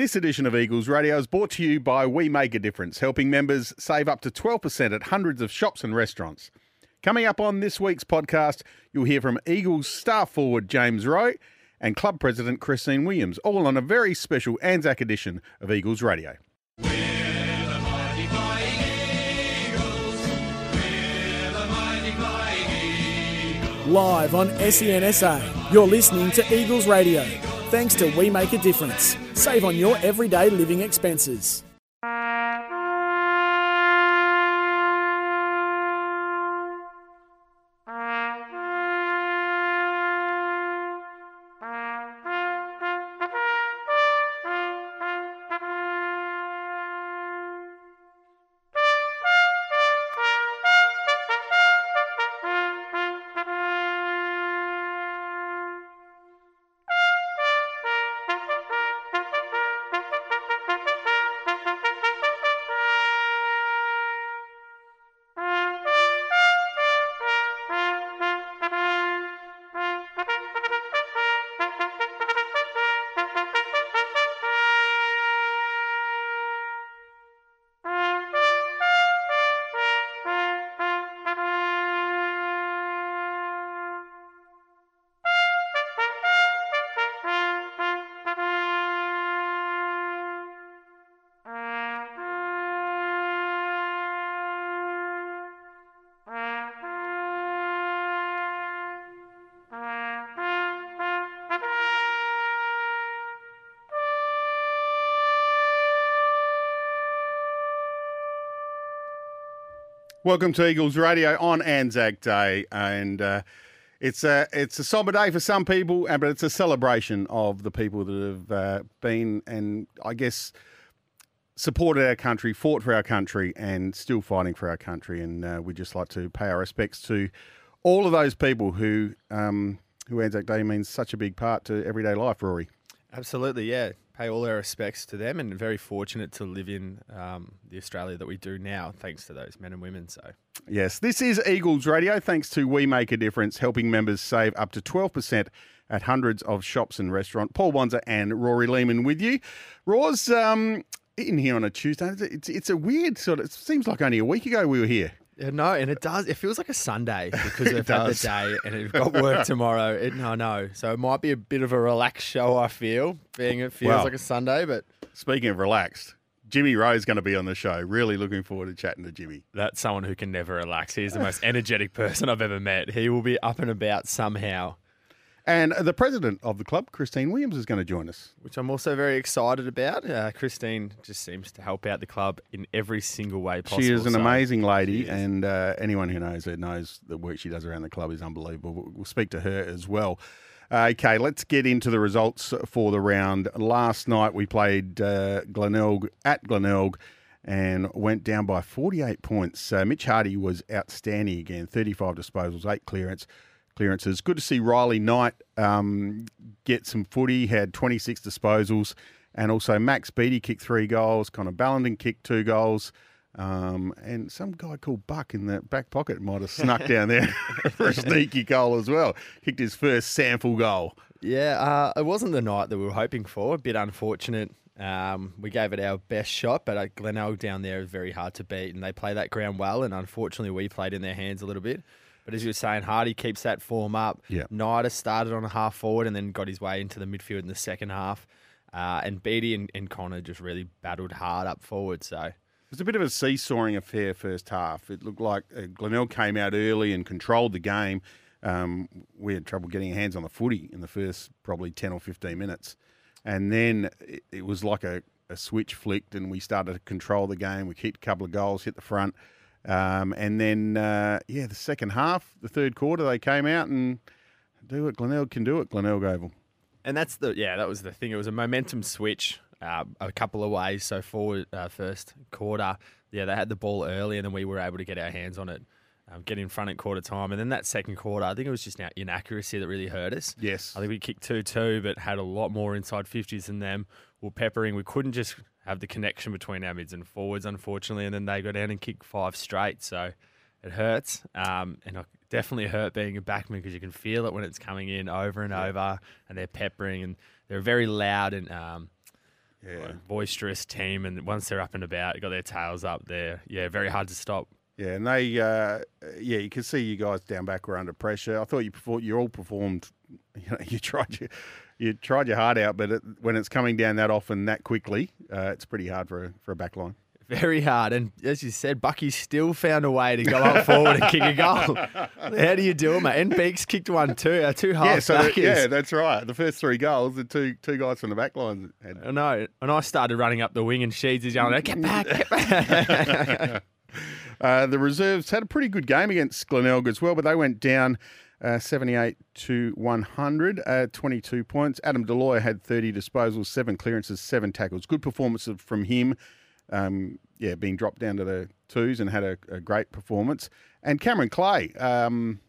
This edition of Eagles Radio is brought to you by We Make a Difference, helping members save up to 12% at hundreds of shops and restaurants. Coming up on this week's podcast, you'll hear from Eagles star forward James Rowe and club president Christine Williams, all on a very special Anzac edition of Eagles Radio. Live on SENSA, you're listening to Eagles Radio. Thanks to We Make a Difference. Save on your everyday living expenses. Welcome to Eagles Radio on Anzac Day, and uh, it's a it's a somber day for some people, uh, but it's a celebration of the people that have uh, been and I guess supported our country, fought for our country, and still fighting for our country. And uh, we'd just like to pay our respects to all of those people who um, who Anzac Day means such a big part to everyday life. Rory. Absolutely, yeah. Pay all our respects to them, and very fortunate to live in um, the Australia that we do now, thanks to those men and women. So, Yes, this is Eagles Radio. Thanks to We Make a Difference, helping members save up to 12% at hundreds of shops and restaurants. Paul Bonsor and Rory Lehman with you. Roz, um, in here on a Tuesday, it's, it's a weird sort of, it seems like only a week ago we were here. Yeah, no, and it does. It feels like a Sunday because we've had the day and we've got work tomorrow. It, no, no. So it might be a bit of a relaxed show. I feel, being it feels Well. like a Sunday, but Speaking of relaxed, Jimmy Rowe's going to be on the show. Really looking forward to chatting to Jimmy. that's someone who can never relax. He's the most energetic person I've ever met. He will be up and about somehow. And the president of the club, Christine Williams, is going to join us. which I'm also very excited about. Uh, Christine just seems to help out the club in every single way possible. She is an so- amazing lady, and uh, anyone who knows her knows the work she does around the club is unbelievable. We'll speak to her as well. Uh, okay, let's get into the results for the round. Last night we played uh, Glenelg at Glenelg and went down by 48 points. Uh, Mitch Hardy was outstanding again 35 disposals, eight clearance. Clearances. Good to see Riley Knight um, get some footy. Had 26 disposals, and also Max Beattie kicked three goals. Connor Ballenden kicked two goals. Um, and some guy called Buck in the back pocket might have snuck down there for a sneaky goal as well. Kicked his first SANFL goal. Yeah, uh, it wasn't the night that we were hoping for. A bit unfortunate. Um, we gave it our best shot, but uh, Glenelg down there is very hard to beat, and they play that ground well. And unfortunately, we played in their hands a little bit. But as you were saying, Hardy keeps that form up. Yeah. Has started on a half forward and then got his way into the midfield in the second half. Uh, and Beattie and, and Connor just really battled hard up forward. So It was a bit of a seesawing affair first half. It looked like uh, Glenelg came out early and controlled the game. Um, we had trouble getting our hands on the footy in the first probably 10 or 15 minutes. And then it, it was like a, a switch flicked and we started to control the game. We kicked a couple of goals, hit the front. Um, and then, uh, yeah, the second half, the third quarter, they came out and do what Glenelg can do at Glenelg Oval. And that's the yeah, that was the thing. It was a momentum switch uh, a couple of ways. So forward uh, first quarter, yeah, they had the ball early, and then we were able to get our hands on it, um, get in front at quarter time, and then that second quarter, I think it was just now inaccuracy that really hurt us. Yes. I think we kicked two two, but had a lot more inside fifties than them. We were peppering. We couldn't just have the connection between our mids and forwards, unfortunately, and then they go down and kick five straight. So it hurts, um, and it definitely hurt being a backman because you can feel it when it's coming in over and over, and they're peppering and they're very loud and um, Yeah. boisterous team, and once they're up and about, got their tails up there. Yeah, very hard to stop. Yeah, and they, uh, yeah, you can see you guys down back were under pressure. I thought you performed, you all performed. You know, you tried your, you tried your heart out, but it, when it's coming down that often, that quickly, uh, it's pretty hard for a, for a back line. Very hard, and as you said, Bucky still found a way to go up forward and kick a goal. How do you do it, mate? And Beeks kicked one too. Our two half yeah, so yeah, that's right. The first three goals, the two two guys from the back line had I know. And I started running up the wing, and Sheeds is yelling, "Get back, get back!" Uh, the reserves had a pretty good game against Glenelg as well, but they went down uh, 78 to 100, uh, 22 points. Adam Deloy had 30 disposals, seven clearances, seven tackles. Good performance from him. Um, yeah, being dropped down to the twos and had a, a great performance. And Cameron Clay, um,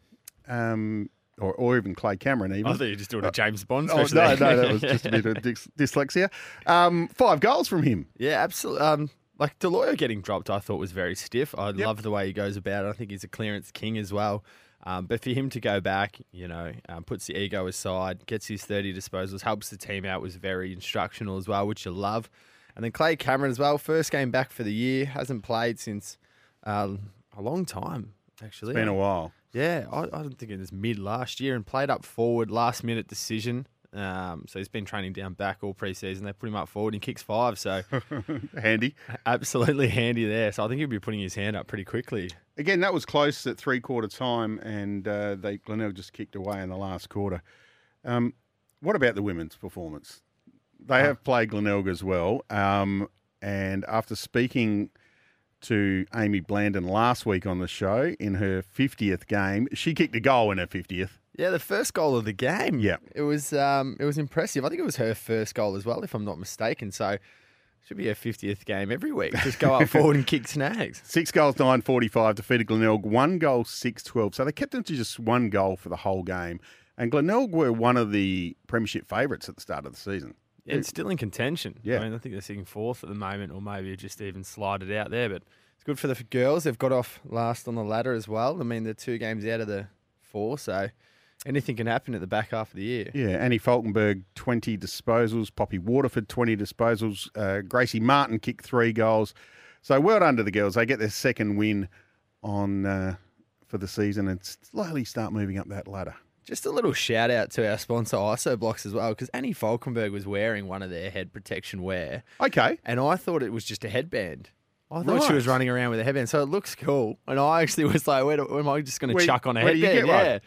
um, or, or even Clay Cameron, even. I thought you were just doing a James Bond Oh, no, no, that was just a bit of dys- dyslexia. Um, five goals from him. Yeah, absolutely. Um, like Deloyer getting dropped, I thought was very stiff. I love the way he goes about it. I think he's a clearance king as well. Um, but for him to go back, you know, um, puts the ego aside, gets his 30 disposals, helps the team out, was very instructional as well, which you love. And then Clay Cameron as well, first game back for the year, hasn't played since um, a long time, actually. Been a while. Yeah, I, I don't think it was mid last year and played up forward, last minute decision. Um, so he's been training down back all preseason. They put him up forward and he kicks five. So Handy. absolutely handy there. So I think he'll be putting his hand up pretty quickly. Again, that was close at three quarter time, and uh, they Glenelg just kicked away in the last quarter. Um, what about the women's performance? They have played Glenelg as well, um, and after speaking to Amy Blandon last week on the show in her fiftieth game, she kicked a goal in her fiftieth. Yeah, the first goal of the game. Yeah. it was um, it was impressive. I think it was her first goal as well, if I'm not mistaken. So should be her 50th game every week. Just go up forward and kick snags. Six goals, nine forty-five. Defeated Glenelg. One goal, six twelve. So they kept them to just one goal for the whole game. And Glenelg were one of the premiership favourites at the start of the season. Yeah, it's still in contention. Yeah. I mean, I think they're sitting fourth at the moment, or maybe just even slide it out there. But it's good for the girls. They've got off last on the ladder as well. I mean, they're two games out of the four, so anything can happen at the back half of the year. Yeah, Annie Falkenberg, 20 disposals. Poppy Waterford, 20 disposals. Uh, Gracie Martin kicked three goals. So well done to the girls. They get their second win on uh, for the season and slowly start moving up that ladder. Just a little shout out to our sponsor, ISO Blocks, as well, because Annie Falkenberg was wearing one of their head protection wear, Okay. and I thought it was just a headband. I thought she was running around with a headband, so it looks cool. And I actually was like, "Where, do, where am I just going to chuck on a where do you headband?" get one?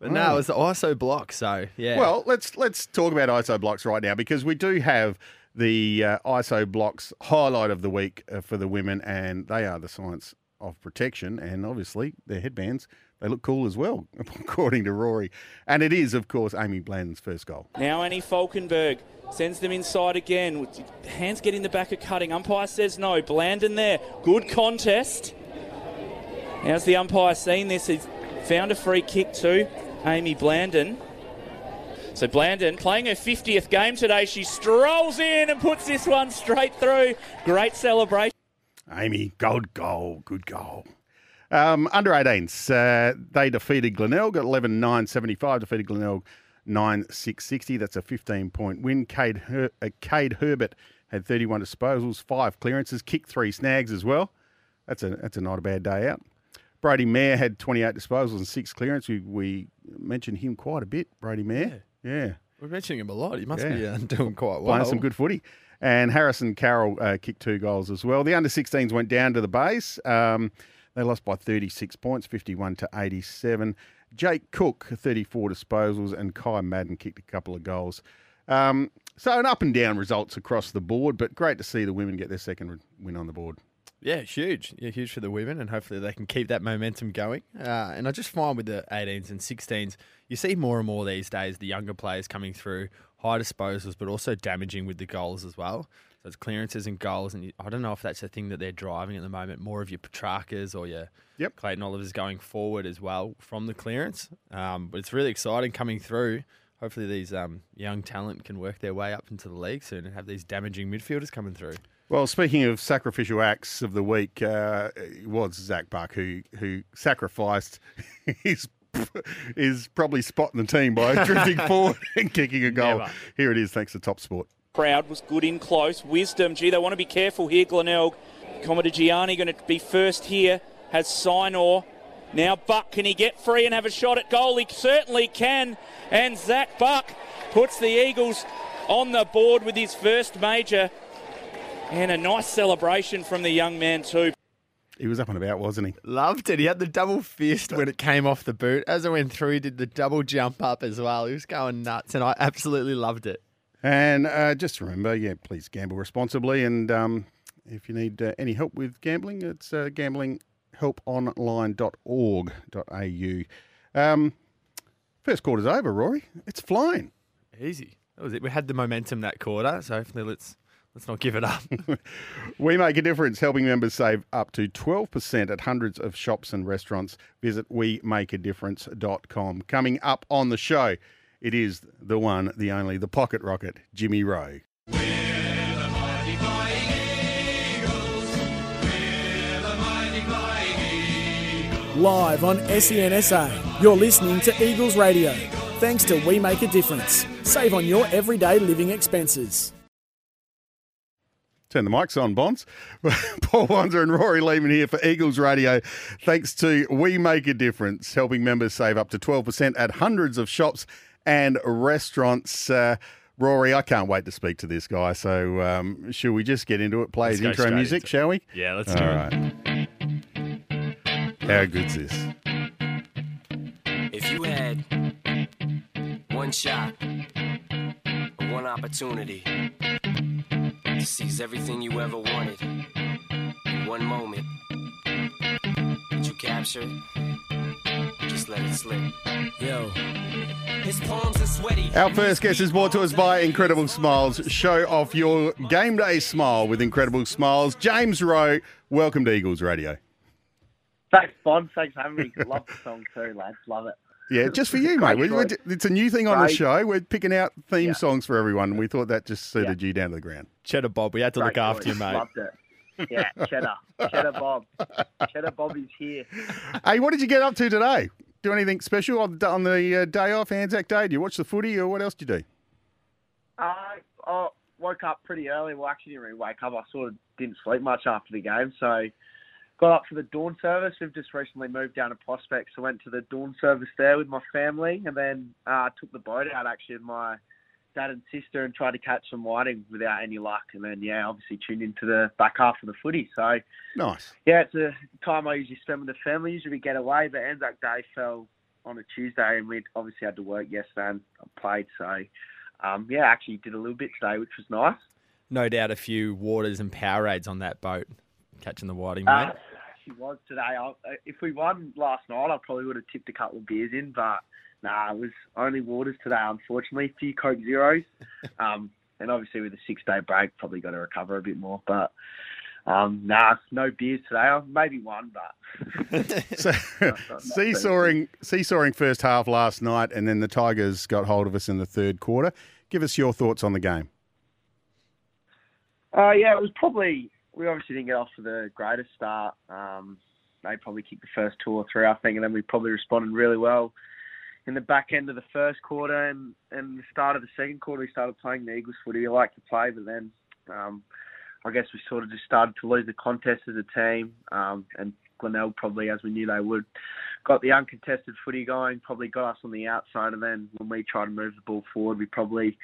Yeah, but no, Oh. it was the ISO Block. So yeah, Well, let's let's talk about ISO blocks right now because we do have the uh, ISO blocks highlight of the week uh, for the women, and they are the science of protection. And obviously, their headbands they look cool as well, according to Rory. And it is, of course, Amy Blandon's first goal. Now Annie Falkenberg sends them inside again. Hands get in the back of cutting. Umpire says no. Blandon there. Good contest. How's the umpire seen this? He's found a free kick too. Amy Blandon. So Blandon playing her 50th game today. She strolls in and puts this one straight through. Great celebration. Amy, good goal, good goal. Um, under 18s, uh, they defeated Glenelg at 11 9 75, defeated Glenelg 9 6 60. That's a 15 point win. Cade, Her- uh, Cade Herbert had 31 disposals, five clearances, kicked three snags as well. That's a, that's a not a bad day out. Brody Mayer had 28 disposals and six clearances. We, we mentioned him quite a bit, Brady Mayer. Yeah. we're mentioning him a lot. He must Yeah. be uh, doing quite well. Playing some good footy. And Harrison Carroll uh, kicked two goals as well. The under 16s went down to the base. Um, they lost by 36 points, 51 to 87. Jake Cook, 34 disposals, and Kai Madden kicked a couple of goals. Um, so an up and down results across the board, but great to see the women get their second win on the board. Yeah, huge. Yeah, huge for the women, and hopefully they can keep that momentum going. Uh, and I just find with the 18s and 16s, you see more and more these days the younger players coming through, high disposals, but also damaging with the goals as well. So it's clearances and goals, and I don't know if that's the thing that they're driving at the moment. More of your Petraccas or your Yep. Clayton Olivers going forward as well from the clearance. Um, but it's really exciting coming through. Hopefully these um, young talent can work their way up into the league soon and have these damaging midfielders coming through. Well, speaking of sacrificial acts of the week, uh, it was Zach Buck who who sacrificed his is probably spotting the team by drifting forward and kicking a goal. Never. Here it is, thanks to Top Sport. Crowd was good in close. Wisdom, gee, they want to be careful here. Glenelg, Commodore Gianni going to be first here. Has Sinor. Now Buck, can he get free and have a shot at goal? He certainly can. And Zach Buck puts the Eagles on the board with his first major. And a nice celebration from the young man too. He was up and about, wasn't he? Loved it. He had the double fist when it came off the boot. As it went through, he did the double jump up as well. He was going nuts, and I absolutely loved it. And uh, just remember, yeah, please gamble responsibly. And um, if you need uh, any help with gambling, it's uh, gamblinghelponline.org.au. Um, first quarter's over, Rory. It's flying. Easy. That was it. We had the momentum that quarter, so hopefully let's let's not give it up. we make a difference, helping members save up to 12% at hundreds of shops and restaurants. Visit wemakeadifference.com. Coming up on the show, it is the one, the only, the pocket rocket, Jimmy Rowe. Live on SENSA, you're listening to Eagles Radio. Thanks to We Make a Difference. Save on your everyday living expenses. Turn the mics on, Bonds. Paul Bonsor and Rory Lehman here for Eagles Radio. Thanks to We Make a Difference, helping members save up to 12% at hundreds of shops and restaurants. Uh, Rory, I can't wait to speak to this guy. So, um, should we just get into it? Play Let's his intro music, shall we? yeah, let's All do it. right. How good's this? If you had one shot, one opportunity to seize everything you ever wanted in one moment, would you capture Just let it slip. Yo, his palms are sweaty. Our first guest is brought to us by Incredible Smiles. Show off your game day smile with Incredible Smiles. James Rowe, welcome to Eagles Radio. Thanks, Bond. Thanks for having me. Love the song too, lads. Love it. Yeah, just for you, mate. We- we- It's a new thing on the show. We're picking out theme Yeah. songs for everyone. We thought that just suited you down to the ground. Cheddar Bob, we had to look Great after you, mate. Loved it. Yeah, Cheddar. Cheddar Bob. Cheddar Bob is here. Hey, what did you get up to today? Do anything special on the, on the uh, day off, Anzac Day? Do you watch the footy or what else do you do? I I woke up pretty early. Well, actually, didn't really wake up. I sort of didn't sleep much after the game, so got up for the dawn service. We've just recently moved down to Prospect, so went to the dawn service there with my family, and then uh, took the boat out actually with my dad and sister and tried to catch some whiting without any luck. And then yeah, obviously tuned into the back half of the footy. So Nice. yeah, it's a time I usually spend with the family. Usually we get away, but Anzac Day fell on a Tuesday, and we obviously had to work yesterday and I played. So um, yeah, actually did a little bit today, which was nice. No doubt a few waters and Powerades on that boat, catching the whiting, mate. Uh, she was today. I, if we won last night, I probably would have tipped a couple of beers in, but nah, it was only waters today, unfortunately. A few Coke Zeros. Um, and obviously with a six day break, probably got to recover a bit more. But um, nah, no beers today. Uh, Maybe one, but So, not- not seesawing, seesawing first half last night, and then the Tigers got hold of us in the third quarter. Give us your thoughts on the game. Uh, yeah, it was probably we obviously didn't get off to the greatest start. Um, they probably kicked the first two or three, I think, and then we probably responded really well in the back end of the first quarter and and the start of the second quarter. We started playing the Eagles footy we like to play, but then um, I guess we sort of just started to lose the contest as a team. Um, and Glenelg probably, as we knew they would, got the uncontested footy going. Probably got us on the outside, and then when we tried to move the ball forward, we probably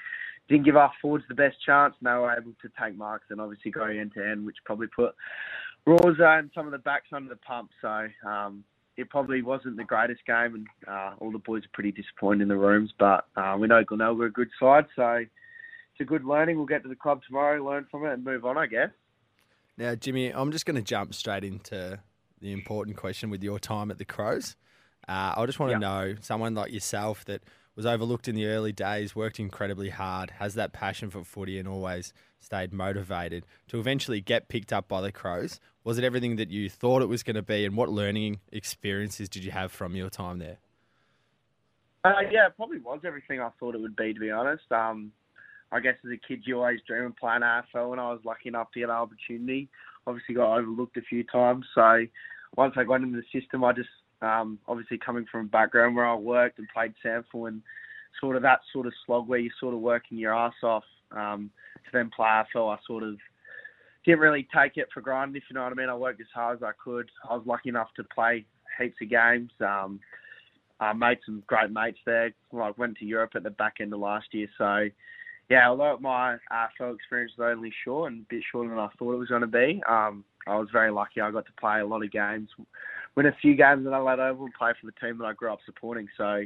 didn't give our forwards the best chance, and they were able to take marks and obviously go end to end, which probably put Rosa and some of the backs under the pump. So um, it probably wasn't the greatest game, and uh, all the boys are pretty disappointed in the rooms. But uh, we know Glenelg are a good side, so it's a good learning. We'll get to the club tomorrow, learn from it, and move on, I guess. Now, Jimmy, I'm just going to jump straight into the important question with your time at the Crows. Uh, I just want to Yeah. know someone like yourself that was overlooked in the early days, worked incredibly hard, has that passion for footy, and always stayed motivated to eventually get picked up by the Crows. Was it everything that you thought it was going to be, and what learning experiences did you have from your time there? Uh, yeah, it probably was everything I thought it would be, to be honest. Um, I guess as a kid, you always dream of playing AFL, and I was lucky enough to get an opportunity. Obviously, got overlooked a few times. So once I got into the system, I just um, obviously coming from a background where I worked and played SANFL and sort of that sort of slog where you're sort of working your ass off um, to then play AFL, I sort of didn't really take it for granted, if you know what I mean. I worked as hard as I could. I was lucky enough to play heaps of games. Um, I made some great mates there. Like went to Europe at the back end of last year, so yeah. Although my AFL experience was only short and a bit shorter than I thought it was going to be, um, I was very lucky. I got to play a lot of games, win a few games at Adelaide Oval, and play for the team that I grew up supporting. So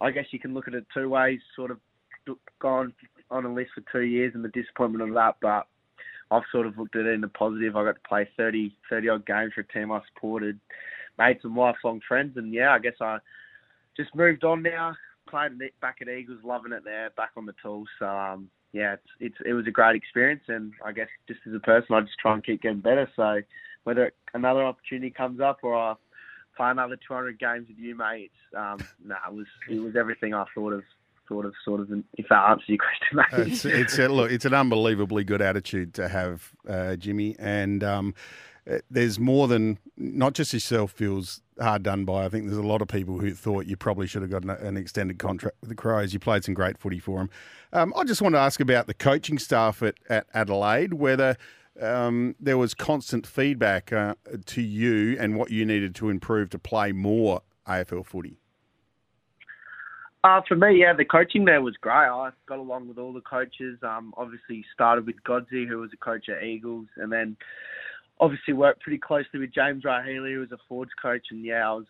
I guess you can look at it two ways. Sort of gone on a list for two years and the disappointment of that, but I've sort of looked at it in a positive. I got to play 30, 30 odd games for a team I supported, made some lifelong friends, and yeah, I guess I just moved on now. Played back at Eagles, loving it there, back on the tools. So um, yeah, it's, it's it was a great experience, and I guess just as a person, I just try and keep getting better. So whether another opportunity comes up or I play another 200 games with you, mate, um, no, nah, it was it was everything I thought of sort of, sort of, if that answers your question, mate. It's, it's a, look, it's an unbelievably good attitude to have, uh, Jimmy, and um, there's more than not just yourself feels hard done by. I think there's a lot of people who thought you probably should have got an, extended contract with the Crows. You played some great footy for them. Um, I just want to ask about the coaching staff at, at Adelaide, whether um, there was constant feedback uh, to you and what you needed to improve to play more AFL footy. Uh, for me, yeah, the coaching there was great. I got along with all the coaches. Um, obviously started with Godsey, who was a coach at Eagles, and then obviously worked pretty closely with James Rahilly, who was a Fords coach. And yeah, I was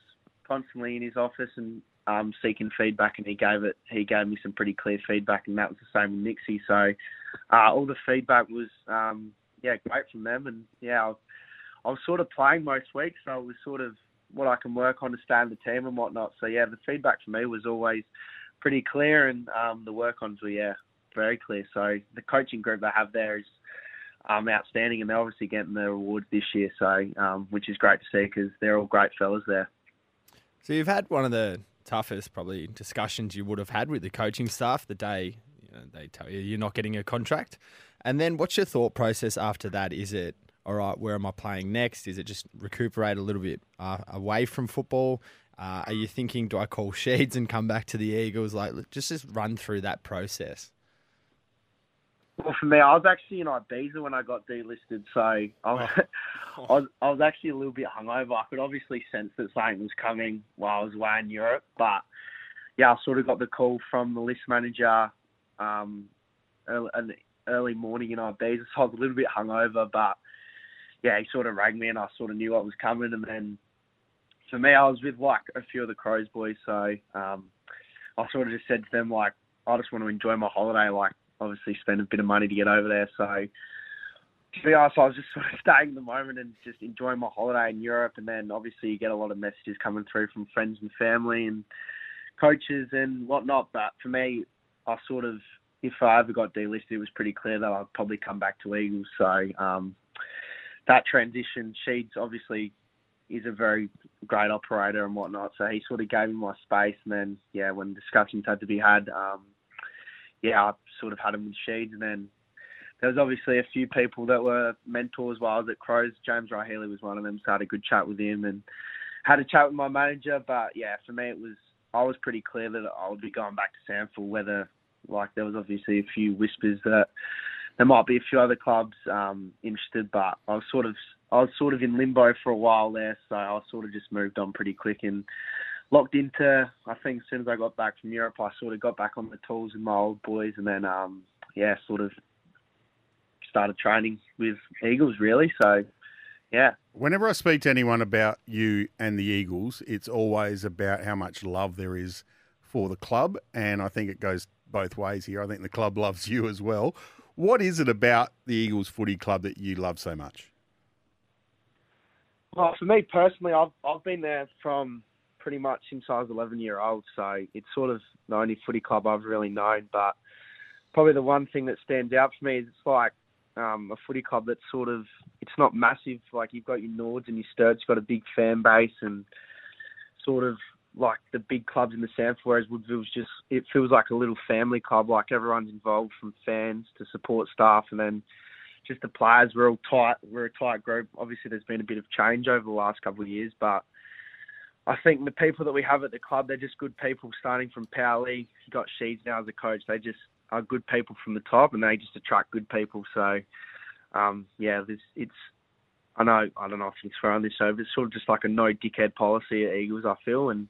constantly in his office and um, seeking feedback, and he gave it. He gave me some pretty clear feedback, and that was the same with Nixie. So uh, all the feedback was um, yeah great from them, and yeah, I was, I was sort of playing most weeks, so it was sort of what I can work on to stay in the team and whatnot. So yeah, the feedback for me was always pretty clear, and um, the work ons were yeah very clear. So the coaching group they have there is um, outstanding, and they're obviously getting their awards this year. So um, which is great to see because they're all great fellas there. So you've had one of the toughest probably discussions you would have had with the coaching staff the day you know, they tell you you're not getting a contract, and then what's your thought process after that? Is it all right, where am I playing next? Is it just recuperate a little bit uh, away from football? Uh, are you thinking, do I call Sheeds and come back to the Eagles? Like, just just run through that process. Well, for me, I was actually in Ibiza when I got delisted, so I was, oh. I was, I was actually a little bit hungover. I could obviously sense that something was coming while I was away in Europe, but yeah, I sort of got the call from the list manager um, early, early morning in Ibiza, so I was a little bit hungover, but yeah, he sort of rang me and I sort of knew what was coming. And then for me, I was with like a few of the Crows boys, so um, I sort of just said to them like, I just want to enjoy my holiday. Like, obviously, spend a bit of money to get over there. So to be honest, I was just sort of staying the moment and just enjoying my holiday in Europe. And then obviously, you get a lot of messages coming through from friends and family and coaches and whatnot. But for me, I sort of, if I ever got delisted, it was pretty clear that I'd probably come back to Eagles. So um, that transition, Sheeds obviously is a very great operator and whatnot. So he sort of gave me my space, and then yeah, when discussions had to be had, um, yeah, I sort of had him with Sheeds, and then there was obviously a few people that were mentors while I was at Crows. James Rahilly was one of them, so I had a good chat with him and had a chat with my manager. But yeah, for me, it was I was pretty clear that I would be going back to SANFL. Whether like there was obviously a few whispers that there might be a few other clubs um, interested, but I was sort of I was sort of in limbo for a while there, so I sort of just moved on pretty quick and locked into. I think as soon as I got back from Europe, I sort of got back on the tools with my old boys, and then um, yeah, sort of started training with Eagles really. So yeah. Whenever I speak to anyone about you and the Eagles, it's always about how much love there is for the club, and I think it goes both ways here. I think the club loves you as well. What is it about the Eagles Footy Club that you love so much? Well, for me personally, I've I've been there from pretty much since I was 11 year old, so it's sort of the only footy club I've really known. But probably the one thing that stands out for me is it's like um, a footy club that's sort of it's not massive. Like you've got your Nords and your Sturts, got a big fan base and sort of like the big clubs in the SANFL, whereas Woodville's just it feels like a little family club. Like everyone's involved from fans to support staff, and then just the players. We're all tight. We're a tight group. Obviously, there's been a bit of change over the last couple of years, but I think the people that we have at the club, they're just good people. Starting from Power League, you got Sheeds now as a coach. They just are good people from the top, and they just attract good people. So, um, yeah, there's, it's. I know I don't know if you can swear on this show, but it's sort of just like a no dickhead policy at Eagles. I feel, and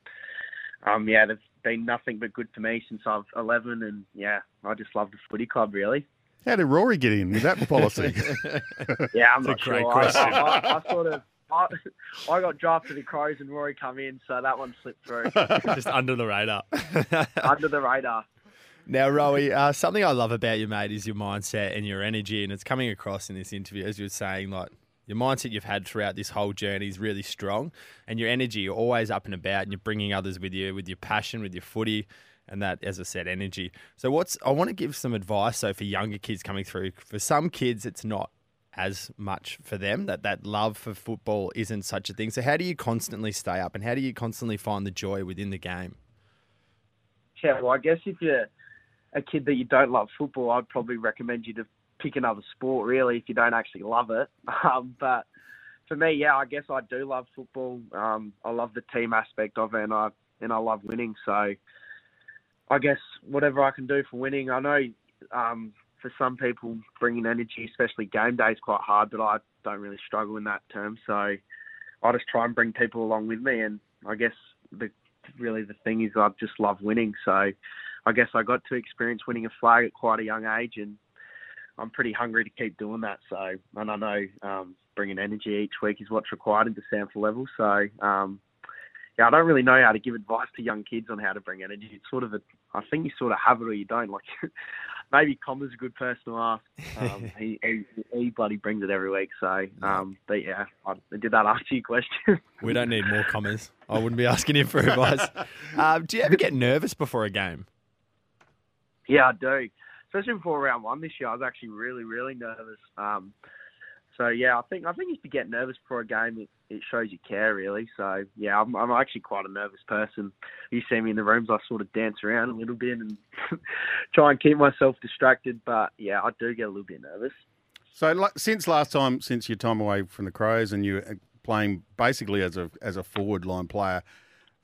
um, yeah, they've been nothing but good to me since I was 11, and yeah, I just love the footy club really. How did Rory get in with that policy? Yeah, I'm It's a not great sure. question. I, I, I sort of. I, I got drafted to Crows and Rory come in, so that one slipped through Just under the radar. under the radar. Now, Rowie, uh, something I love about you, mate, is your mindset and your energy, and it's coming across in this interview, as you were saying, like your mindset you've had throughout this whole journey is really strong, and your energy, you're always up and about, and you're bringing others with you, with your passion, with your footy, and that, as I said, energy. So, what's I want to give some advice, though, for younger kids coming through. For some kids, it's not as much for them that that love for football isn't such a thing. So, how do you constantly stay up, and how do you constantly find the joy within the game? Yeah, well, I guess if you're a kid that you don't love football, I'd probably recommend you to pick another sport, really, if you don't actually love it. Um, but for me, yeah, I guess I do love football. Um, I love the team aspect of it, and I and I love winning. So I guess whatever I can do for winning. I know um, for some people, bringing energy, especially game day, is quite hard, but I don't really struggle in that term. So I just try and bring people along with me, and I guess the really the thing is I just love winning. So I guess I got to experience winning a flag at quite a young age, and I'm pretty hungry to keep doing that. So, and I know um, bringing energy each week is what's required at the SANFL level. So, um, yeah, I don't really know how to give advice to young kids on how to bring energy. It's sort of a, I think you sort of have it or you don't. Like, maybe Comma's a good person to ask. Um, he, he he bloody brings it every week. So, um, but yeah, I did that answer your question. We don't need more commas. I wouldn't be asking him for advice. Um, do you ever get nervous before a game? Yeah, I do. Especially before round one this year, I was actually really, really nervous. So yeah, I think I think if you get nervous before a game, it, it shows you care really. So yeah, I'm, I'm actually quite a nervous person. You see me in the rooms, I sort of dance around a little bit and try and keep myself distracted. But yeah, I do get a little bit nervous. So, since last time, since your time away from the Crows, and you were playing basically as a as a forward line player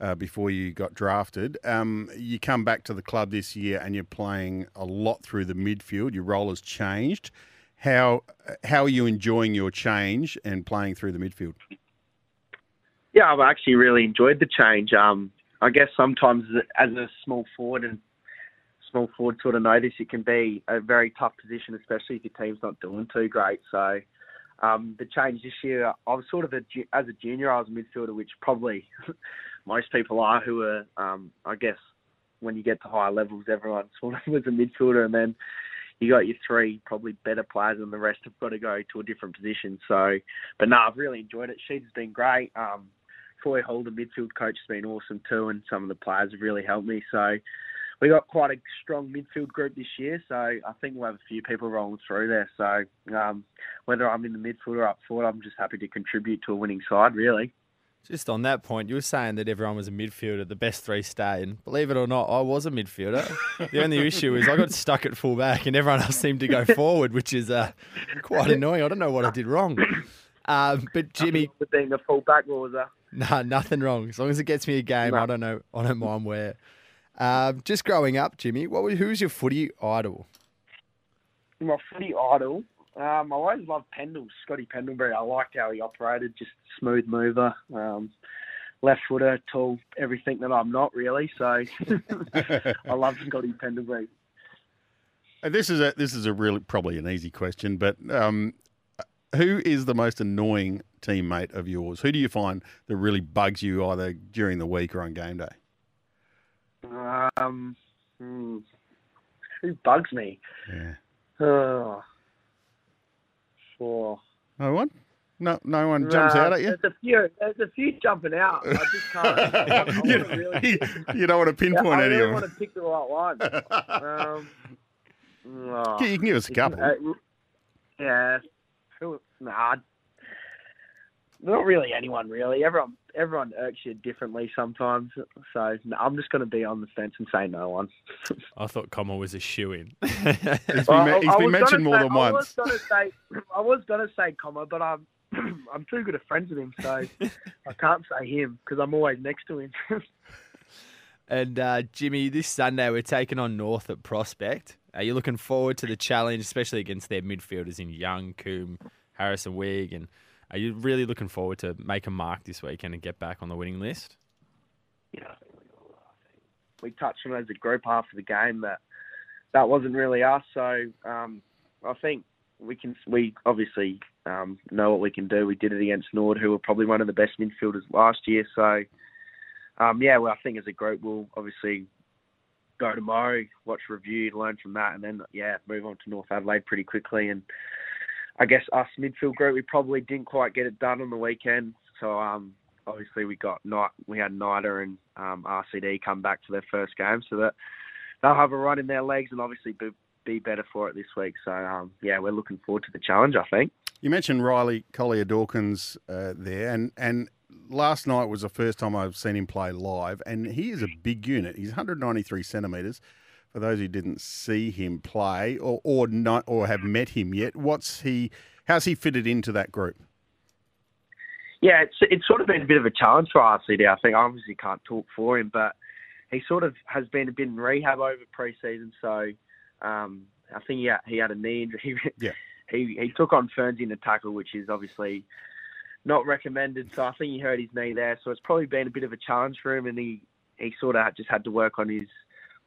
uh, before you got drafted, um, you come back to the club this year, and you're playing a lot through the midfield. Your role has changed. How how are you enjoying your change and playing through the midfield? Yeah, I've actually really enjoyed the change. Um, I guess sometimes as a small forward and small forward sort of notice, it can be a very tough position, especially if your team's not doing too great. So um, the change this year, I was sort of a, as a junior, I was a midfielder, which probably most people are who are, um, I guess, when you get to higher levels, everyone sort of was a midfielder, and then you got your three probably better players, and the rest have got to go to a different position. So, but no, I've really enjoyed it. She's been great. Um, Troy Hall, the midfield coach, has been awesome too, and some of the players have really helped me. So we got quite a strong midfield group this year. So I think we'll have a few people rolling through there. So um, whether I'm in the midfield or up forward, I'm just happy to contribute to a winning side. Really. Just on that point, you were saying that everyone was a midfielder, the best three stay, and believe it or not, I was a midfielder. the only issue is I got stuck at full back, and everyone else seemed to go forward, which is uh, quite annoying. I don't know what I did wrong. Um, but Jimmy, being a full back, what was that? Nah, nothing wrong. As long as it gets me a game, No. I don't know. I don't mind where. Um, just growing up, Jimmy, what was, who's your footy idol? my footy idol. Um, I always loved Pendle, Scotty Pendlebury. I liked how he operated, just smooth mover, um, left footer, tall, everything that I'm not really. So I love Scotty Pendlebury. Uh, This is a this is a really probably an easy question, but um, who is the most annoying teammate of yours? Who do you find that really bugs you either during the week or on game day? Um, hmm, who bugs me? Yeah. Oh, No one. No, no one jumps out at you. There's a few. There's a few jumping out. I just can't. I, I you, really, you don't want to yeah, pinpoint I any really of want to pick the right one. Um, oh. you can give us a couple. Uh, yeah. Who? Nah. Not really anyone really. Everyone everyone irks you differently sometimes. So no, I'm just going to be on the fence and say no one. I thought Comma was a shoe in. He's been, Well, me- I- he's I been mentioned more say- than I once. was going to say I was going to say comma, but I'm I'm too good of friends with him, so I can't say him because I'm always next to him. and uh, Jimmy, this Sunday we're taking on North at Prospect. Are you looking forward to the challenge, especially against their midfielders in Young, Coombe, Harrison Wigg, and are you really looking forward to make a mark this weekend and get back on the winning list? Yeah, we touched on as a group after the game that that wasn't really us. So um, I think we can. We obviously um, know what we can do. We did it against Nord, who were probably one of the best midfielders last year. So um, yeah, well, I think as a group we'll obviously go tomorrow, watch review, learn from that, and then yeah, move on to North Adelaide pretty quickly. And I guess us midfield group, we probably didn't quite get it done on the weekend. So um, obviously we got Knight, we had Nida and um, RCD come back for their first game, so that they'll have a run in their legs and obviously be, be better for it this week. So um, yeah, we're looking forward to the challenge. I think. You mentioned Riley Collier Dawkins uh, there, and and last night was the first time I've seen him play live, and he is a big unit. He's 193 centimetres. For those who didn't see him play or or not or have met him yet, what's he? How's he fitted into that group? Yeah, it's it's sort of been a bit of a challenge for RCD. I think I obviously can't talk for him, but he sort of has been a bit in rehab over pre-season. So um, I think he had, he had a knee injury. Yeah. he he took on Ferns in the tackle, which is obviously not recommended. So I think he hurt his knee there. So it's probably been a bit of a challenge for him, and he he sort of just had to work on his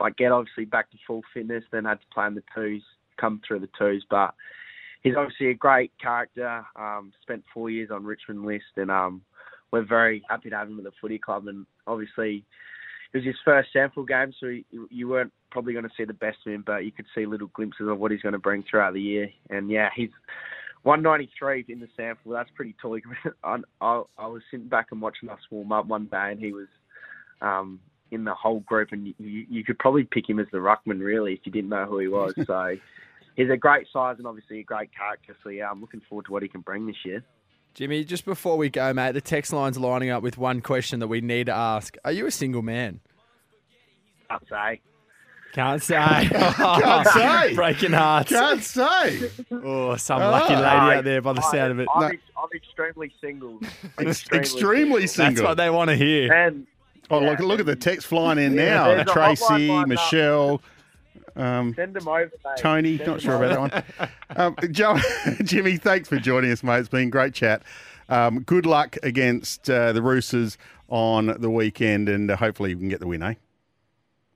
like get obviously back to full fitness. Then had to play in the twos, come through the twos, but he's obviously a great character. Um, spent four years on Richmond list, and um, we're very happy to have him at the footy club. And obviously, it was his first SANFL game, so he, you weren't probably going to see the best of him, but you could see little glimpses of what he's going to bring throughout the year. And yeah, he's 193 in the SANFL. That's pretty tall. I, I, was sitting back and watching us warm up one day, and he was. Um, in the whole group, and you, you could probably pick him as the ruckman really if you didn't know who he was. So he's a great size and obviously a great character. So yeah, I'm looking forward to what he can bring this year. Jimmy, just before we go, mate, the text line's lining up with one question that we need to ask. Are you a single man? I'd say. Can't say. Can't say. Breaking hearts. Can't say. Oh, some lucky Oh. lady out there by the sound of it. I'm, No. ex- I'm extremely single. Ex- extremely That's single. That's what they want to hear. And oh, look! Look at the text flying in now. There's a hotline Tracy. Michelle. Um, send them over, mate. Tony, Send not sure over. about that one. Um, Joe, Jimmy, thanks for joining us, mate. It's been great chat. Um, good luck against uh, the Roosters on the weekend, and uh, hopefully we can get the win, eh?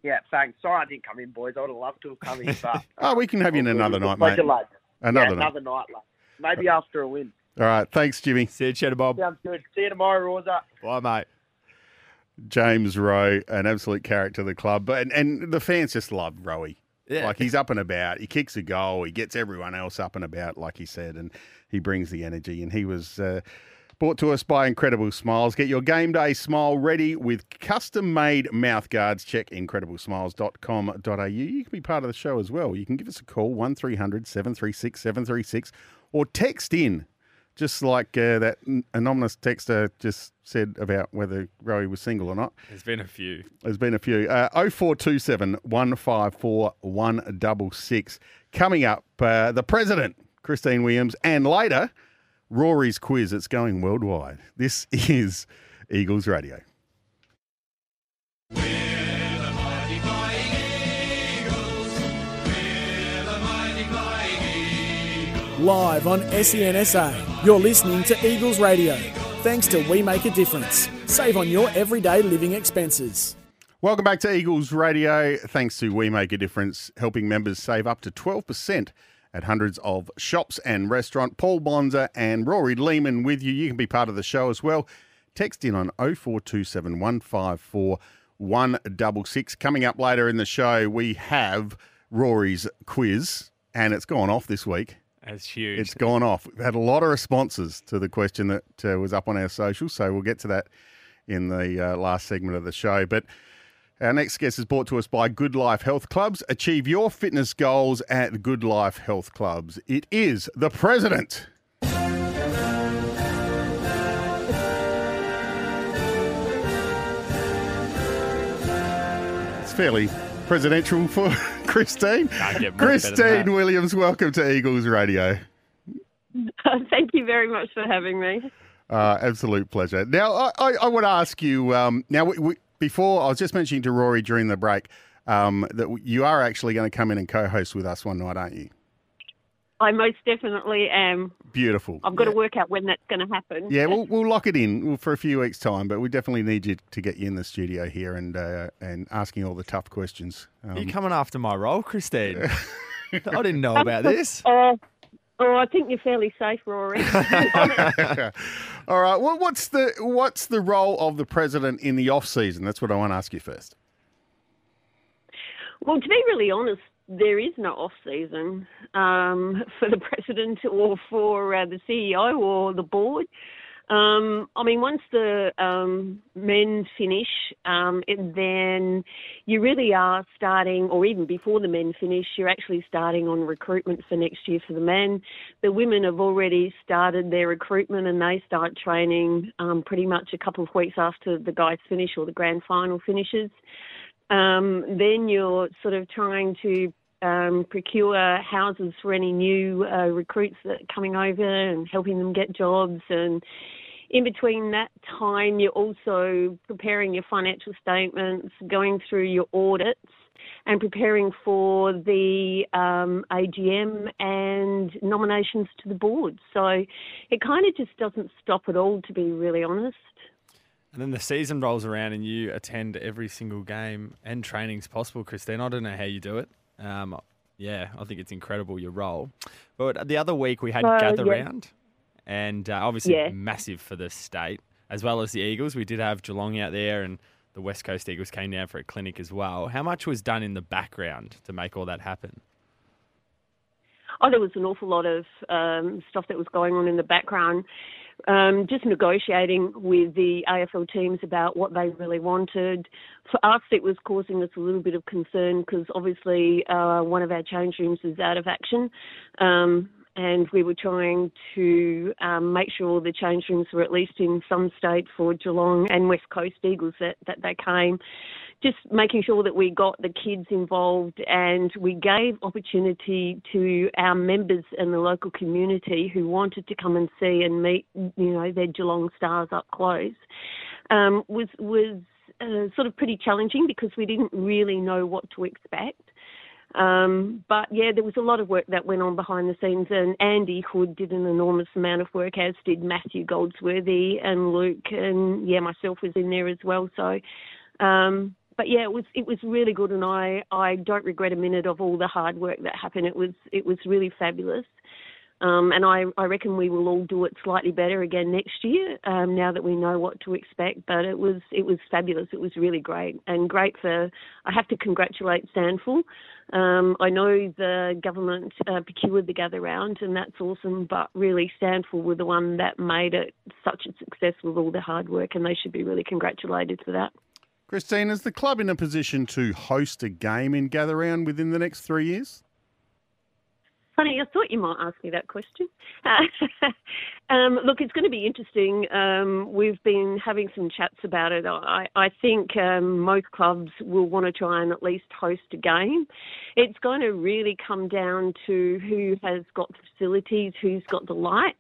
Yeah, thanks. Sorry I didn't come in, boys. I would have loved to have come in, but Oh, we can have you in another night, mate. lads. Another yeah, night. another night, lads. Maybe after a win. All right, thanks, Jimmy. See you, Cheddar Bob. Sounds good. See you tomorrow, Rosa. Bye, mate. James Rowe, an absolute character of the club, but and, and the fans just love Rowie. Yeah. Like he's up and about. He kicks a goal. He gets everyone else up and about, like he said, and he brings the energy. And he was uh, brought to us by Incredible Smiles. Get your game day smile ready with custom made mouth guards. Check incrediblesmiles.com.au. You can be part of the show as well. You can give us a call, 1300 736 736, or text in just like uh, that anonymous texter just said about whether Rowie was single or not. There's been a few. There's been a few. Uh, 0427 154 166. Coming up, uh, the President, Christine Williams, and later, Rory's quiz. It's going worldwide. This is Eagles Radio. Live on SENSA, you're listening to Eagles Radio. Thanks to We Make a Difference. Save on your everyday living expenses. Welcome back to Eagles Radio. Thanks to We Make a Difference, helping members save up to 12% at hundreds of shops and restaurant. Paul Bonsor and Rory Lehman with you. You can be part of the show as well. Text in on 0427 154 166. Coming up later in the show, we have Rory's quiz, and it's gone off this week. That's huge. It's gone off. We've had a lot of responses to the question that uh, was up on our social, so we'll get to that in the uh, last segment of the show. But our next guest is brought to us by Good Life Health Clubs. Achieve your fitness goals at Good Life Health Clubs. It is the president. It's fairly presidential for Christine. Can't get much better than Christine. Williams, welcome to Eagles Radio. Thank you very much for having me. Uh, absolute pleasure. Now, I, I, I would ask you. Um, now, we, we, before I was just mentioning to Rory during the break, um, that you are actually going to come in and co-host with us one night, aren't you? I most definitely am. Beautiful. I've got yeah. to work out when that's going to happen. Yeah, we'll, we'll lock it in for a few weeks' time, but we definitely need you to get you in the studio here and uh, and asking all the tough questions. Are you Um, coming after my role, Christine? I didn't know about this. Oh, oh, I think you're fairly safe, Rory. all right. Well, what's the what's the role of the president in the off season? That's what I want to ask you first. well, to be really honest, there is no off season um, for the president or for uh, the CEO or the board. Um, I mean, once the um, men finish, um, then you really are starting, or even before the men finish, you're actually starting on recruitment for next year for the men. The women have already started their recruitment and they start training um, pretty much a couple of weeks after the guys finish or the grand final finishes. Um, then you're sort of trying to um, procure houses for any new uh, recruits that are coming over and helping them get jobs. And in between that time, you're also preparing your financial statements, going through your audits, and preparing for the um, AGM and nominations to the board. So it kind of just doesn't stop at all, to be really honest. And then the season rolls around and you attend every single game and trainings possible, Christine. I don't know how you do it. Um, yeah, I think it's incredible your role. But the other week we had Uh, Gather. Round, and uh, obviously massive for the state as well as the Eagles. We did have Geelong out there, and the West Coast Eagles came down for a clinic as well. How much was done in the background to make all that happen? Oh, there was an awful lot of um, stuff that was going on in the background. Um, just negotiating with the AFL teams about what they really wanted. For us, it was causing us a little bit of concern because obviously uh, one of our change rooms is out of action. Um, and we were trying to um, make sure the change rooms were at least in some state for Geelong and West Coast Eagles that, that they came just making sure that we got the kids involved and we gave opportunity to our members in the local community who wanted to come and see and meet, you know, their Geelong stars up close. Um, was was uh, sort of pretty challenging because we didn't really know what to expect. Um, but yeah, there was a lot of work that went on behind the scenes, and Andy Hood did an enormous amount of work, as did Matthew Goldsworthy and Luke, and yeah, myself was in there as well. So, um, but yeah, it was it was really good, and I I don't regret a minute of all the hard work that happened. It was it was really fabulous. Um, and I, I reckon we will all do it slightly better again next year. Um, now that we know what to expect, but it was it was fabulous. It was really great and great for. I have to congratulate SANFL. Um, I know the government uh, procured the gather round, and that's awesome. But really, SANFL were the one that made it such a success with all the hard work, and they should be really congratulated for that. Christine, is the club in a position to host a game in Gather Round within the next three years? Funny, I thought you might ask me that question. um, look, it's going to be interesting. Um, we've been having some chats about it. I, I think um, most clubs will want to try and at least host a game. It's going to really come down to who has got facilities, who's got the lights.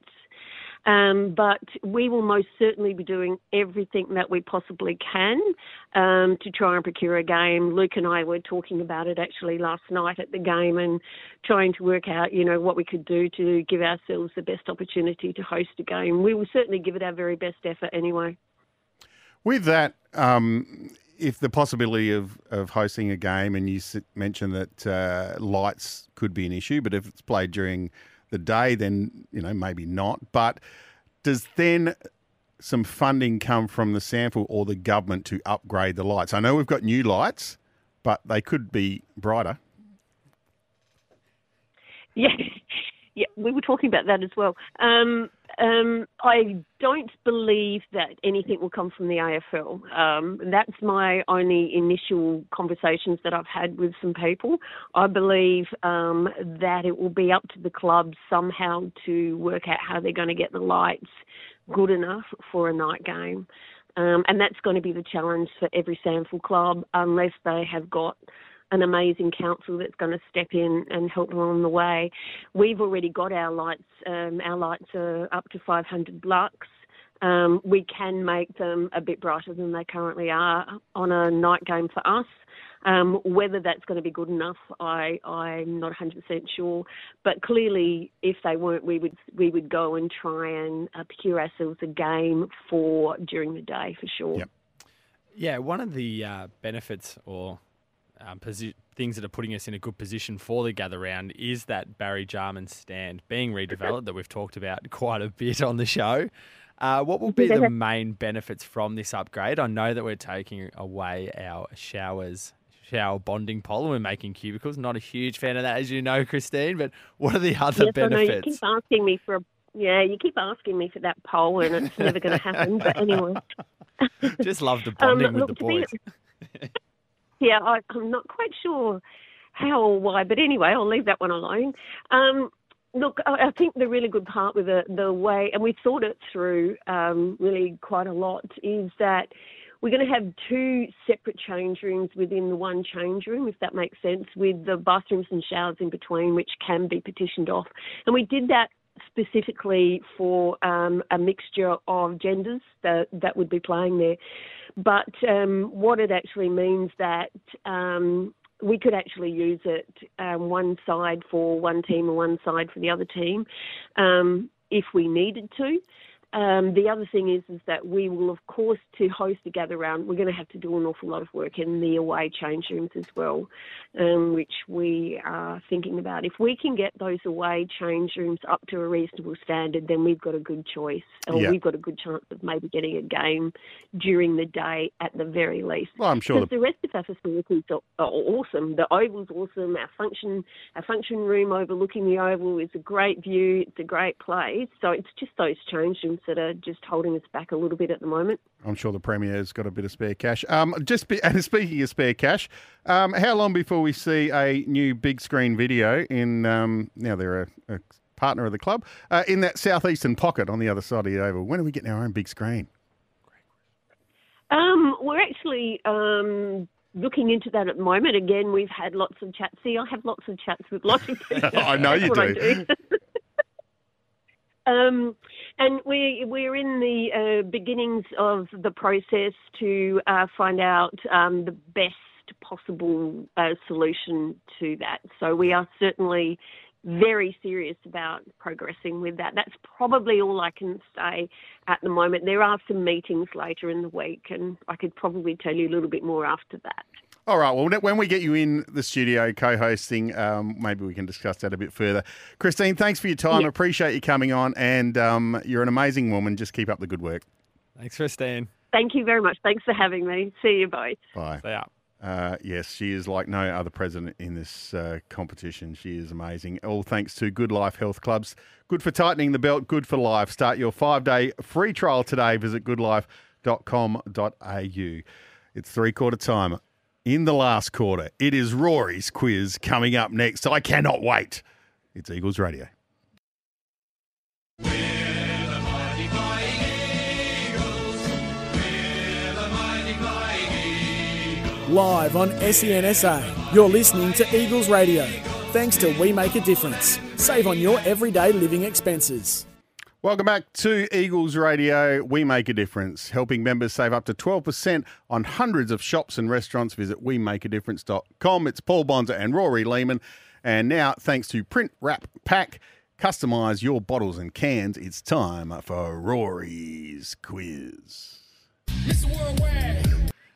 Um, but we will most certainly be doing everything that we possibly can um, to try and procure a game. Luke and I were talking about it actually last night at the game and trying to work out, you know, what we could do to give ourselves the best opportunity to host a game. We will certainly give it our very best effort anyway. With that, um, if the possibility of, of hosting a game, and you mentioned that uh, lights could be an issue, but if it's played during the day, then you know maybe not. But does then some funding come from the SANFL or the government to upgrade the lights? I know we've got new lights, but they could be brighter. Yeah, yeah, we were talking about that as well. Um, um, I don't believe that anything will come from the AFL. Um, that's my only initial conversations that I've had with some people. I believe um, that it will be up to the clubs somehow to work out how they're going to get the lights good enough for a night game. Um, and that's going to be the challenge for every SANFL club unless they have got an amazing council that's going to step in and help along the way. We've already got our lights. Um, our lights are up to 500 lux. Um, we can make them a bit brighter than they currently are on a night game for us. Um, whether that's going to be good enough, I, I'm not 100% sure. But clearly, if they weren't, we would we would go and try and uh, procure ourselves a game for during the day for sure. Yep. Yeah, one of the uh, benefits or um, posi- things that are putting us in a good position for the gather round is that Barry Jarman stand being redeveloped that we've talked about quite a bit on the show. Uh, what will be the main benefits from this upgrade? I know that we're taking away our showers, shower bonding pole, and we're making cubicles. Not a huge fan of that, as you know, Christine. But what are the other yes, I know. You keep asking me for a yeah, you keep asking me for that poll, and it's never going to happen. But anyway. Just love the bonding Um, with look, the to be- boys. Yeah, I, I'm not quite sure how or why, but anyway, I'll leave that one alone. Um, look, I, I think the really good part with the, the way, and we thought it through um, really quite a lot, is that we're going to have two separate change rooms within the one change room, if that makes sense, with the bathrooms and showers in between, which can be petitioned off. And we did that specifically for um, a mixture of genders that, that would be playing there. But um, what it actually means that um, we could actually use it um, one side for one team and one side for the other team um, if we needed to. Um, the other thing is, is that we will, of course, to host a gather round, we're going to have to do an awful lot of work in the away change rooms as well, um, which we are thinking about. If we can get those away change rooms up to a reasonable standard, then we've got a good choice, or Yeah. we've got a good chance of maybe getting a game during the day at the very least. Well, I'm sure Because the, the rest of our facilities are, are awesome. The oval's awesome. Our function, our function room overlooking the oval is a great view. It's a great place. So it's just those change rooms that are just holding us back a little bit at the moment. I'm sure the Premier's got a bit of spare cash. Um, just be, and speaking of spare cash, um, how long before we see a new big screen video in? Um, now they're a, a partner of the club uh, in that southeastern pocket on the other side of the oval. When are we getting our own big screen? Um, we're actually um, looking into that at the moment. Again, we've had lots of chats. See, I have lots of chats with lots of people. I know you That's I do. Um, and we, we're in the uh, beginnings of the process to uh, find out um, the best possible uh, solution to that. So we are certainly very serious about progressing with that. That's probably all I can say at the moment. There are some meetings later in the week, and I could probably tell you a little bit more after that. All right. Well, when we get you in the studio co-hosting, um, maybe we can discuss that a bit further. Christine, thanks for your time. Yeah. Appreciate you coming on, and um, you're an amazing woman. Just keep up the good work. Thanks, Christine. Thank you very much. Thanks for having me. See you both. Bye. Stay up. Uh, yes, she is like no other president in this uh, competition. She is amazing. All thanks to Good Life Health Clubs. Good for tightening the belt, good for life. Start your five day free trial today. Visit goodlife.com.au. It's three quarter time. In the last quarter, it is Rory's quiz coming up next. I cannot wait. It's Eagles Radio. Live on SEN SA, you're listening to Eagles Radio. Thanks to We Make a Difference. Save on your everyday living expenses. Welcome back to Eagles Radio. We make a difference, helping members save up to 12% on hundreds of shops and restaurants. Visit WeMakeADifference.com. It's Paul Bonsor and Rory Lehman. And now, thanks to Print Wrap Pack, customise your bottles and cans. It's time for Rory's quiz.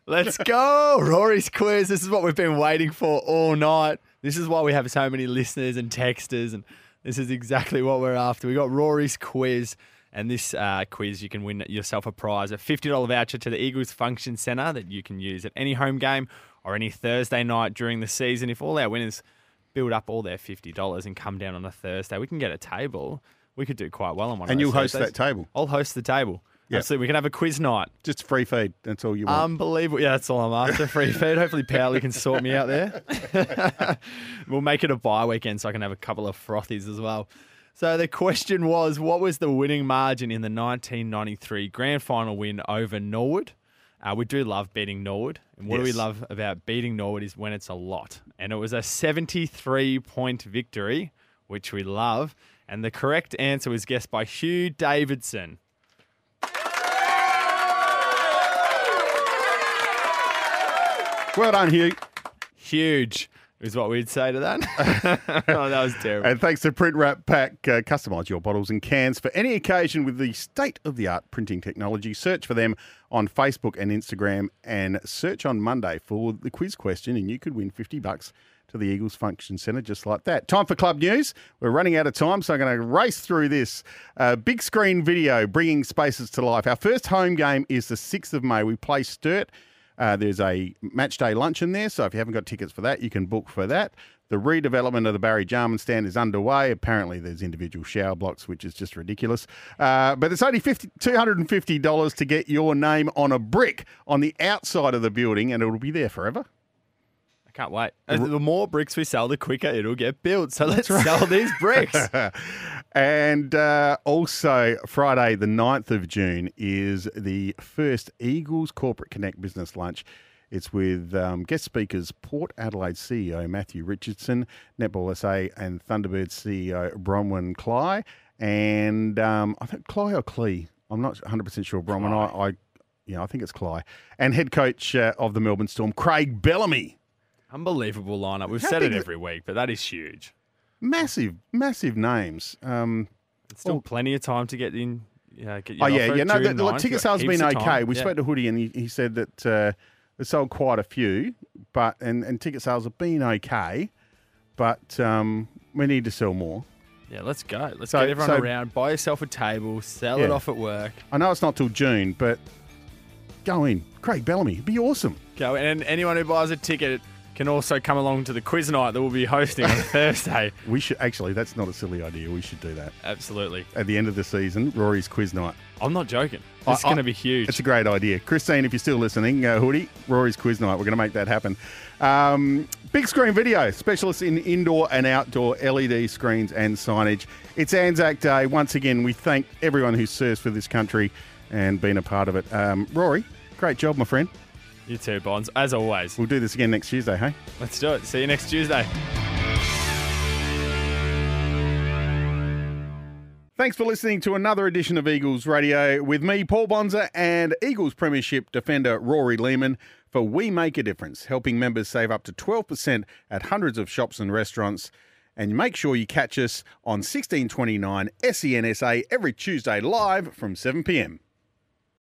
Let's go. Rory's quiz. This is what we've been waiting for all night. This is why we have so many listeners and texters, and this is exactly what we're after. We got Rory's quiz, and this uh, quiz you can win yourself a prize a $50 voucher to the Eagles Function Centre that you can use at any home game or any Thursday night during the season. If all our winners build up all their $50 and come down on a Thursday, we can get a table. We could do quite well on one And you'll host that table. I'll host the table. Yeah. Absolutely. We can have a quiz night. Just free feed. That's all you want. Unbelievable. Yeah, that's all I'm after. Free feed. Hopefully, Powley can sort me out there. we'll make it a bye weekend so I can have a couple of frothies as well. So the question was, what was the winning margin in the 1993 grand final win over Norwood? Uh, we do love beating Norwood. And what do we love about beating Norwood is when it's a lot. And it was a 73 point victory, which we love. And the correct answer was guessed by Hugh Davidson. Well done, Hugh. Huge is what we'd say to that. oh, that was terrible. And thanks to Print Wrap Pack, uh, customise your bottles and cans for any occasion with the state of the art printing technology. Search for them on Facebook and Instagram and search on Monday for the quiz question, and you could win 50 bucks to the Eagles Function Centre just like that. Time for club news. We're running out of time, so I'm going to race through this. Uh, big screen video bringing spaces to life. Our first home game is the 6th of May. We play Sturt. Uh, there's a match day luncheon there, so if you haven't got tickets for that, you can book for that. The redevelopment of the Barry Jarman stand is underway. Apparently, there's individual shower blocks, which is just ridiculous. Uh, but it's only 50, $250 to get your name on a brick on the outside of the building, and it'll be there forever. I can't wait. the more bricks we sell, the quicker it'll get built. So let's sell these bricks. and uh, also, Friday, the 9th of June, is the first Eagles Corporate Connect Business Lunch. It's with um, guest speakers Port Adelaide CEO Matthew Richardson, Netball SA and Thunderbird CEO Bronwyn Klei, and um, I think Cly or Clee. I'm not 100% sure, Bronwyn. I, I, yeah, I think it's Cly. And head coach uh, of the Melbourne Storm, Craig Bellamy. Unbelievable lineup. We've How said it big every week, but that is huge. Massive, massive names. Um, Still Oh. plenty of time to get in. Yeah, get Oh yeah, offer yeah. No, June the, the 9th. ticket You've got sales have been heaps of okay. We Yeah. spoke to Hoodie, and he, he said that uh, they sold quite a few, but and, and ticket sales have been okay, but um, we need to sell more. Yeah, let's go. Let's So- get everyone so- around. Buy yourself a table. Sell it Yeah. off at work. I know it's not till June, but go in, Craig Bellamy, it'd be awesome. Go and anyone who buys a ticket can also come along to the quiz night that we'll be hosting on Thursday. We should actually. That's not a silly idea. We should do that Absolutely. at the end of the season. Rory's quiz night. I'm not joking. I- This is going I- to be huge. It's a great idea. Christine, if you're still listening, uh, Hoodie, Rory's quiz night. We're going to make that happen. Um, big screen video, specialists in indoor and outdoor LED screens and signage. It's Anzac Day. Once again, we thank everyone who serves for this country and been a part of it. Um, Rory, great job, my friend. You too, Bonds. As always. We'll do this again next Tuesday, hey? Let's do it. See you next Tuesday. Thanks for listening to another edition of Eagles Radio with me, Paul Bonsor, and Eagles Premiership defender Rory Lehman for We Make a Difference, helping members save up to 12% at hundreds of shops and restaurants. And make sure you catch us on 1629 SEN SA every Tuesday live from 7pm.